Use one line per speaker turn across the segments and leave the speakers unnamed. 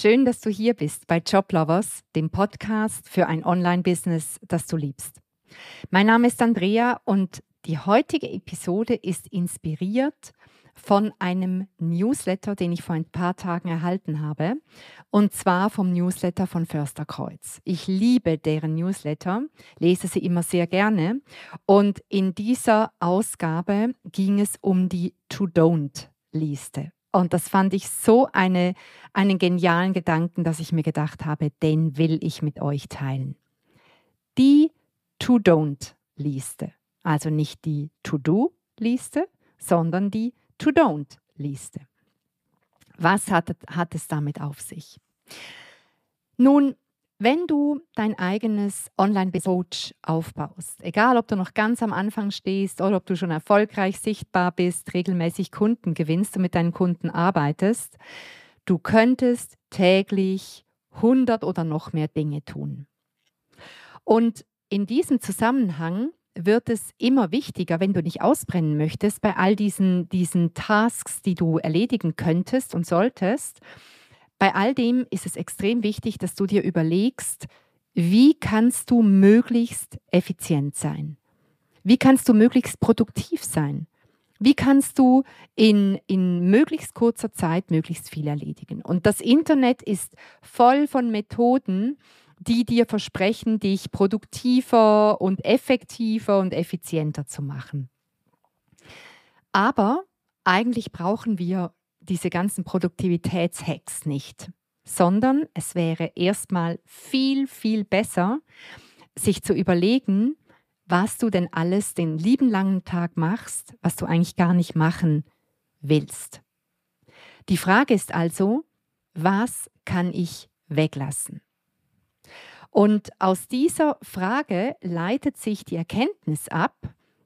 Schön, dass du hier bist bei Joblovers, dem Podcast für ein Online-Business, das du liebst. Mein Name ist Andrea und die heutige Episode ist inspiriert von einem Newsletter, den ich vor ein paar Tagen erhalten habe, und zwar vom Newsletter von Försterkreuz. Ich liebe deren Newsletter, lese sie immer sehr gerne und in dieser Ausgabe ging es um die To-Don't-Liste. Und das fand ich so eine, einen genialen Gedanken, dass ich mir gedacht habe, den will ich mit euch teilen. Die To-Don't-Liste. Also nicht die To-Do-Liste, sondern die To-Don't-Liste. Was hat, hat es damit auf sich? Nun, wenn du dein eigenes Online-Coach aufbaust, egal ob du noch ganz am Anfang stehst oder ob du schon erfolgreich sichtbar bist, regelmäßig Kunden gewinnst und mit deinen Kunden arbeitest, du könntest täglich 100 oder noch mehr Dinge tun. Und in diesem Zusammenhang wird es immer wichtiger, wenn du nicht ausbrennen möchtest, bei all diesen, diesen Tasks, die du erledigen könntest und solltest, bei all dem ist es extrem wichtig, dass du dir überlegst, wie kannst du möglichst effizient sein? Wie kannst du möglichst produktiv sein? Wie kannst du in, in möglichst kurzer Zeit möglichst viel erledigen? Und das Internet ist voll von Methoden, die dir versprechen, dich produktiver und effektiver und effizienter zu machen. Aber eigentlich brauchen wir diese ganzen Produktivitätshacks nicht, sondern es wäre erstmal viel, viel besser, sich zu überlegen, was du denn alles den lieben langen Tag machst, was du eigentlich gar nicht machen willst. Die Frage ist also, was kann ich weglassen? Und aus dieser Frage leitet sich die Erkenntnis ab,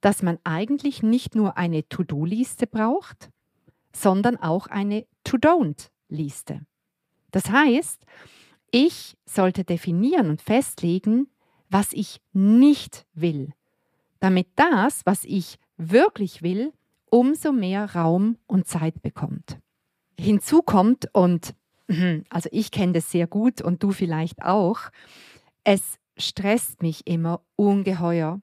dass man eigentlich nicht nur eine To-Do-Liste braucht, sondern auch eine To-Don't-Liste. Das heißt, ich sollte definieren und festlegen, was ich nicht will, damit das, was ich wirklich will, umso mehr Raum und Zeit bekommt. Hinzu kommt, und also ich kenne das sehr gut und du vielleicht auch, es stresst mich immer ungeheuer,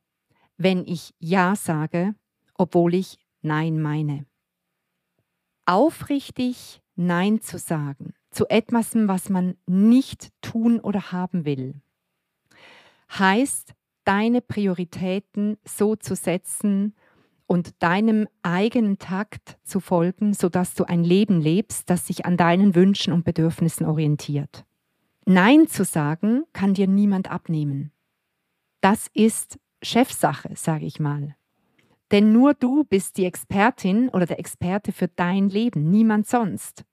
wenn ich Ja sage, obwohl ich Nein meine aufrichtig Nein zu sagen zu etwas, was man nicht tun oder haben will, heißt, deine Prioritäten so zu setzen und deinem eigenen Takt zu folgen, sodass du ein Leben lebst, das sich an deinen Wünschen und Bedürfnissen orientiert. Nein zu sagen kann dir niemand abnehmen. Das ist Chefsache, sage ich mal. Denn nur du bist die Expertin oder der Experte für dein Leben, niemand sonst.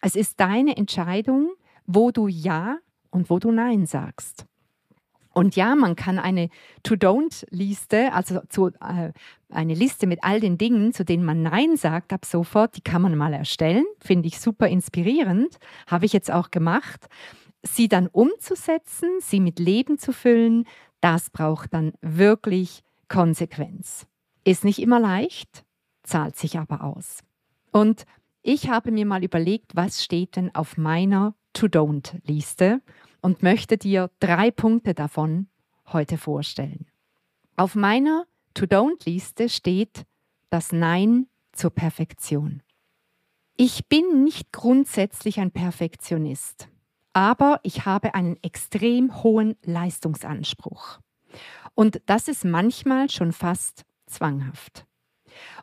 Es ist deine Entscheidung, wo du Ja und wo du Nein sagst. Und ja, man kann eine To-Don't-Liste, also zu, äh, eine Liste mit all den Dingen, zu denen man Nein sagt, ab sofort, die kann man mal erstellen. Finde ich super inspirierend. Habe ich jetzt auch gemacht. Sie dann umzusetzen, sie mit Leben zu füllen, das braucht dann wirklich Konsequenz. Ist nicht immer leicht, zahlt sich aber aus. Und ich habe mir mal überlegt, was steht denn auf meiner To-Don't-Liste und möchte dir drei Punkte davon heute vorstellen. Auf meiner To-Don't-Liste steht das Nein zur Perfektion. Ich bin nicht grundsätzlich ein Perfektionist, aber ich habe einen extrem hohen Leistungsanspruch. Und das ist manchmal schon fast zwanghaft.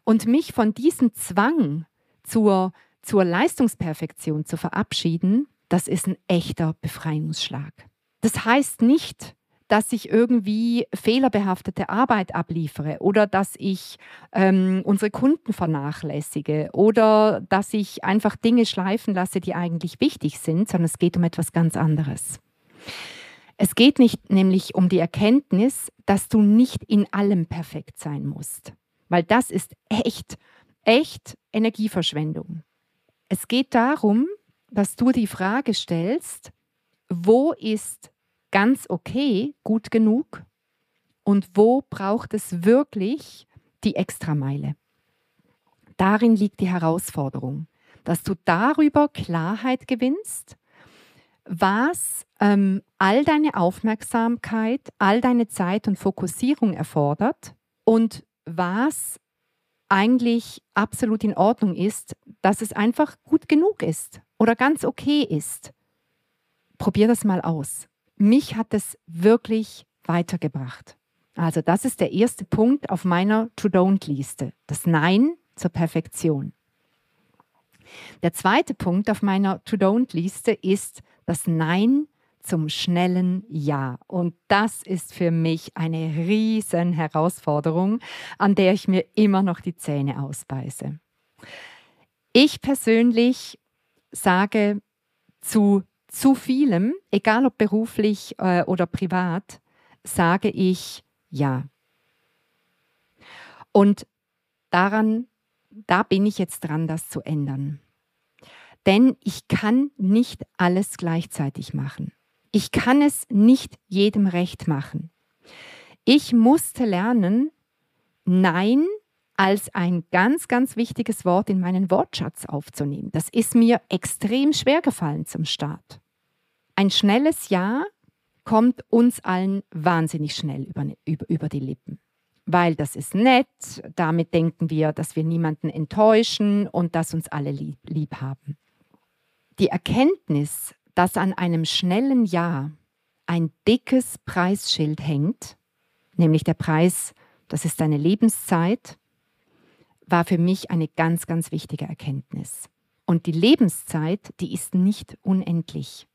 Und mich von diesem Zwang zur, zur Leistungsperfektion zu verabschieden, das ist ein echter Befreiungsschlag. Das heißt nicht, dass ich irgendwie fehlerbehaftete Arbeit abliefere oder dass ich ähm, unsere Kunden vernachlässige oder dass ich einfach Dinge schleifen lasse, die eigentlich wichtig sind, sondern es geht um etwas ganz anderes. Es geht nicht nämlich um die Erkenntnis, dass du nicht in allem perfekt sein musst, weil das ist echt, echt Energieverschwendung. Es geht darum, dass du die Frage stellst, wo ist ganz okay gut genug und wo braucht es wirklich die Extrameile. Darin liegt die Herausforderung, dass du darüber Klarheit gewinnst was ähm, all deine Aufmerksamkeit, all deine Zeit und Fokussierung erfordert und was eigentlich absolut in Ordnung ist, dass es einfach gut genug ist oder ganz okay ist. Probier das mal aus. Mich hat es wirklich weitergebracht. Also das ist der erste Punkt auf meiner To-Don't-Liste. Das Nein zur Perfektion. Der zweite Punkt auf meiner To-Don't-Liste ist das Nein zum schnellen Ja. Und das ist für mich eine riesen Herausforderung, an der ich mir immer noch die Zähne ausbeiße. Ich persönlich sage zu zu vielem, egal ob beruflich äh, oder privat, sage ich Ja. Und daran, da bin ich jetzt dran, das zu ändern. Denn ich kann nicht alles gleichzeitig machen. Ich kann es nicht jedem recht machen. Ich musste lernen, Nein als ein ganz, ganz wichtiges Wort in meinen Wortschatz aufzunehmen. Das ist mir extrem schwer gefallen zum Start. Ein schnelles Ja kommt uns allen wahnsinnig schnell über, über, über die Lippen. Weil das ist nett, damit denken wir, dass wir niemanden enttäuschen und dass uns alle lieb, lieb haben. Die Erkenntnis, dass an einem schnellen Ja ein dickes Preisschild hängt, nämlich der Preis, das ist deine Lebenszeit, war für mich eine ganz, ganz wichtige Erkenntnis. Und die Lebenszeit, die ist nicht unendlich.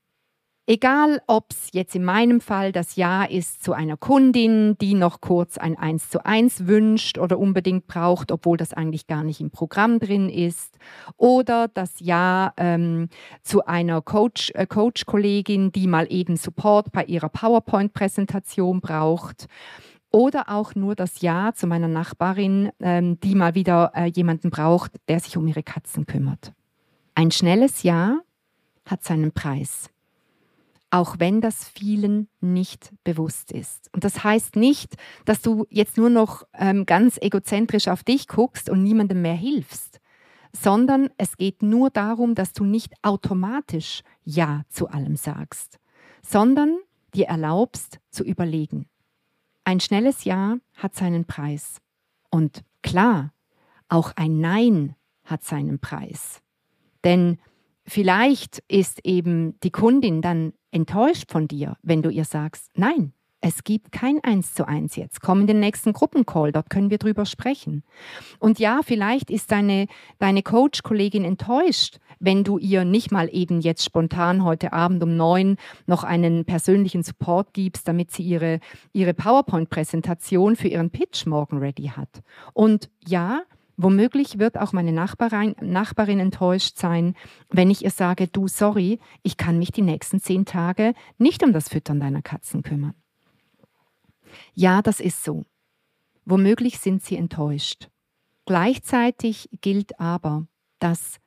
Egal, ob es jetzt in meinem Fall das Ja ist zu einer Kundin, die noch kurz ein 1 zu 1 wünscht oder unbedingt braucht, obwohl das eigentlich gar nicht im Programm drin ist, oder das Ja ähm, zu einer Coach, äh, Coach-Kollegin, die mal eben Support bei ihrer PowerPoint-Präsentation braucht. Oder auch nur das Ja zu meiner Nachbarin, ähm, die mal wieder äh, jemanden braucht, der sich um ihre Katzen kümmert. Ein schnelles Ja hat seinen Preis auch wenn das vielen nicht bewusst ist. Und das heißt nicht, dass du jetzt nur noch ähm, ganz egozentrisch auf dich guckst und niemandem mehr hilfst, sondern es geht nur darum, dass du nicht automatisch Ja zu allem sagst, sondern dir erlaubst zu überlegen. Ein schnelles Ja hat seinen Preis. Und klar, auch ein Nein hat seinen Preis. Denn vielleicht ist eben die Kundin dann enttäuscht von dir, wenn du ihr sagst, nein, es gibt kein Eins zu eins jetzt. Komm in den nächsten Gruppencall, dort können wir drüber sprechen. Und ja, vielleicht ist deine, deine Coach-Kollegin enttäuscht, wenn du ihr nicht mal eben jetzt spontan heute Abend um neun noch einen persönlichen Support gibst, damit sie ihre, ihre PowerPoint-Präsentation für ihren Pitch morgen ready hat. Und ja, Womöglich wird auch meine Nachbarin, Nachbarin enttäuscht sein, wenn ich ihr sage, du, sorry, ich kann mich die nächsten zehn Tage nicht um das Füttern deiner Katzen kümmern. Ja, das ist so. Womöglich sind sie enttäuscht. Gleichzeitig gilt aber, dass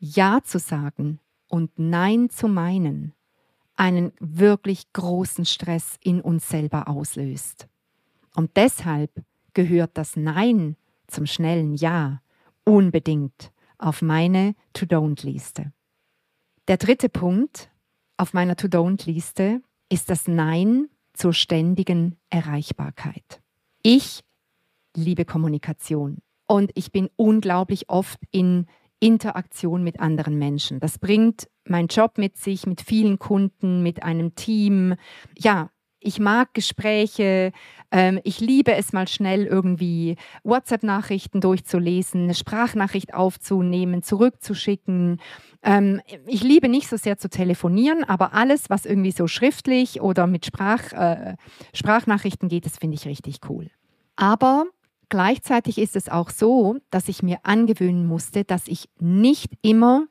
Ja zu sagen und Nein zu meinen einen wirklich großen Stress in uns selber auslöst. Und deshalb gehört das Nein zum schnellen Ja unbedingt auf meine To-Don't-Liste. Der dritte Punkt auf meiner To-Don't-Liste ist das Nein zur ständigen Erreichbarkeit. Ich liebe Kommunikation und ich bin unglaublich oft in Interaktion mit anderen Menschen. Das bringt mein Job mit sich, mit vielen Kunden, mit einem Team. Ja, ich mag Gespräche, ähm, ich liebe es mal schnell irgendwie WhatsApp-Nachrichten durchzulesen, eine Sprachnachricht aufzunehmen, zurückzuschicken. Ähm, ich liebe nicht so sehr zu telefonieren, aber alles, was irgendwie so schriftlich oder mit Sprach, äh, Sprachnachrichten geht, das finde ich richtig cool. Aber gleichzeitig ist es auch so, dass ich mir angewöhnen musste, dass ich nicht immer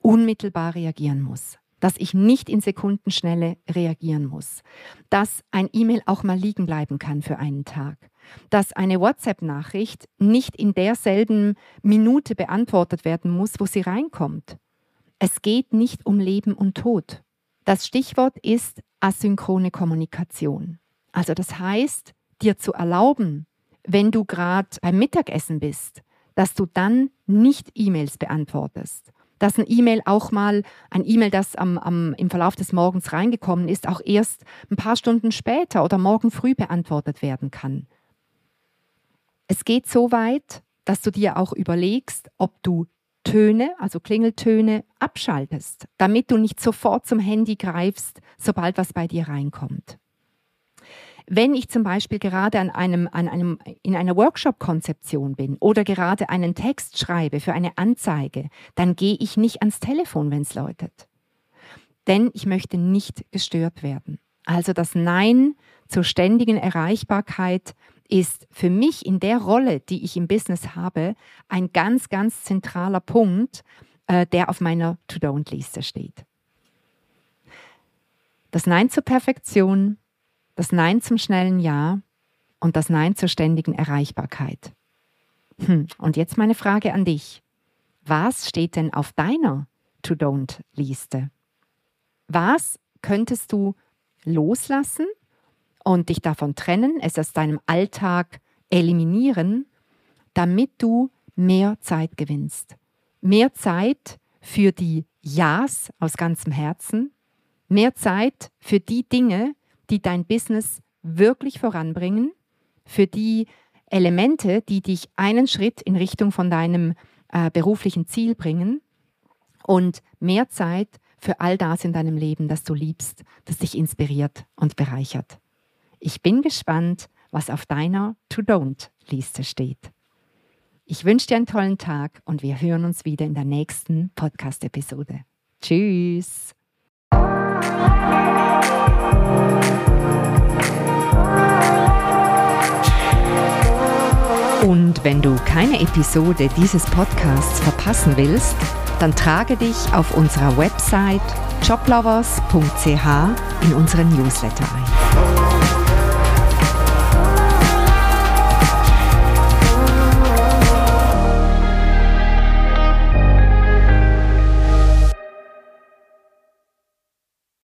unmittelbar reagieren muss dass ich nicht in Sekundenschnelle reagieren muss, dass ein E-Mail auch mal liegen bleiben kann für einen Tag, dass eine WhatsApp-Nachricht nicht in derselben Minute beantwortet werden muss, wo sie reinkommt. Es geht nicht um Leben und Tod. Das Stichwort ist asynchrone Kommunikation. Also das heißt, dir zu erlauben, wenn du gerade beim Mittagessen bist, dass du dann nicht E-Mails beantwortest, dass ein E-Mail auch mal, ein E-Mail, das am, am, im Verlauf des Morgens reingekommen ist, auch erst ein paar Stunden später oder morgen früh beantwortet werden kann. Es geht so weit, dass du dir auch überlegst, ob du Töne, also Klingeltöne, abschaltest, damit du nicht sofort zum Handy greifst, sobald was bei dir reinkommt. Wenn ich zum Beispiel gerade an einem, an einem, in einer Workshop-Konzeption bin oder gerade einen Text schreibe für eine Anzeige, dann gehe ich nicht ans Telefon, wenn es läutet. Denn ich möchte nicht gestört werden. Also das Nein zur ständigen Erreichbarkeit ist für mich in der Rolle, die ich im Business habe, ein ganz, ganz zentraler Punkt, äh, der auf meiner To-Don't-Liste steht. Das Nein zur Perfektion, das Nein zum schnellen Ja und das Nein zur ständigen Erreichbarkeit. Hm, und jetzt meine Frage an dich. Was steht denn auf deiner To-Don't-Liste? Was könntest du loslassen und dich davon trennen, es aus deinem Alltag eliminieren, damit du mehr Zeit gewinnst? Mehr Zeit für die Ja's aus ganzem Herzen, mehr Zeit für die Dinge, die dein Business wirklich voranbringen, für die Elemente, die dich einen Schritt in Richtung von deinem äh, beruflichen Ziel bringen und mehr Zeit für all das in deinem Leben, das du liebst, das dich inspiriert und bereichert. Ich bin gespannt, was auf deiner To-Don't-Liste steht. Ich wünsche dir einen tollen Tag und wir hören uns wieder in der nächsten Podcast-Episode. Tschüss! Und wenn du keine Episode dieses Podcasts verpassen willst, dann trage dich auf unserer Website joblovers.ch in unseren Newsletter ein.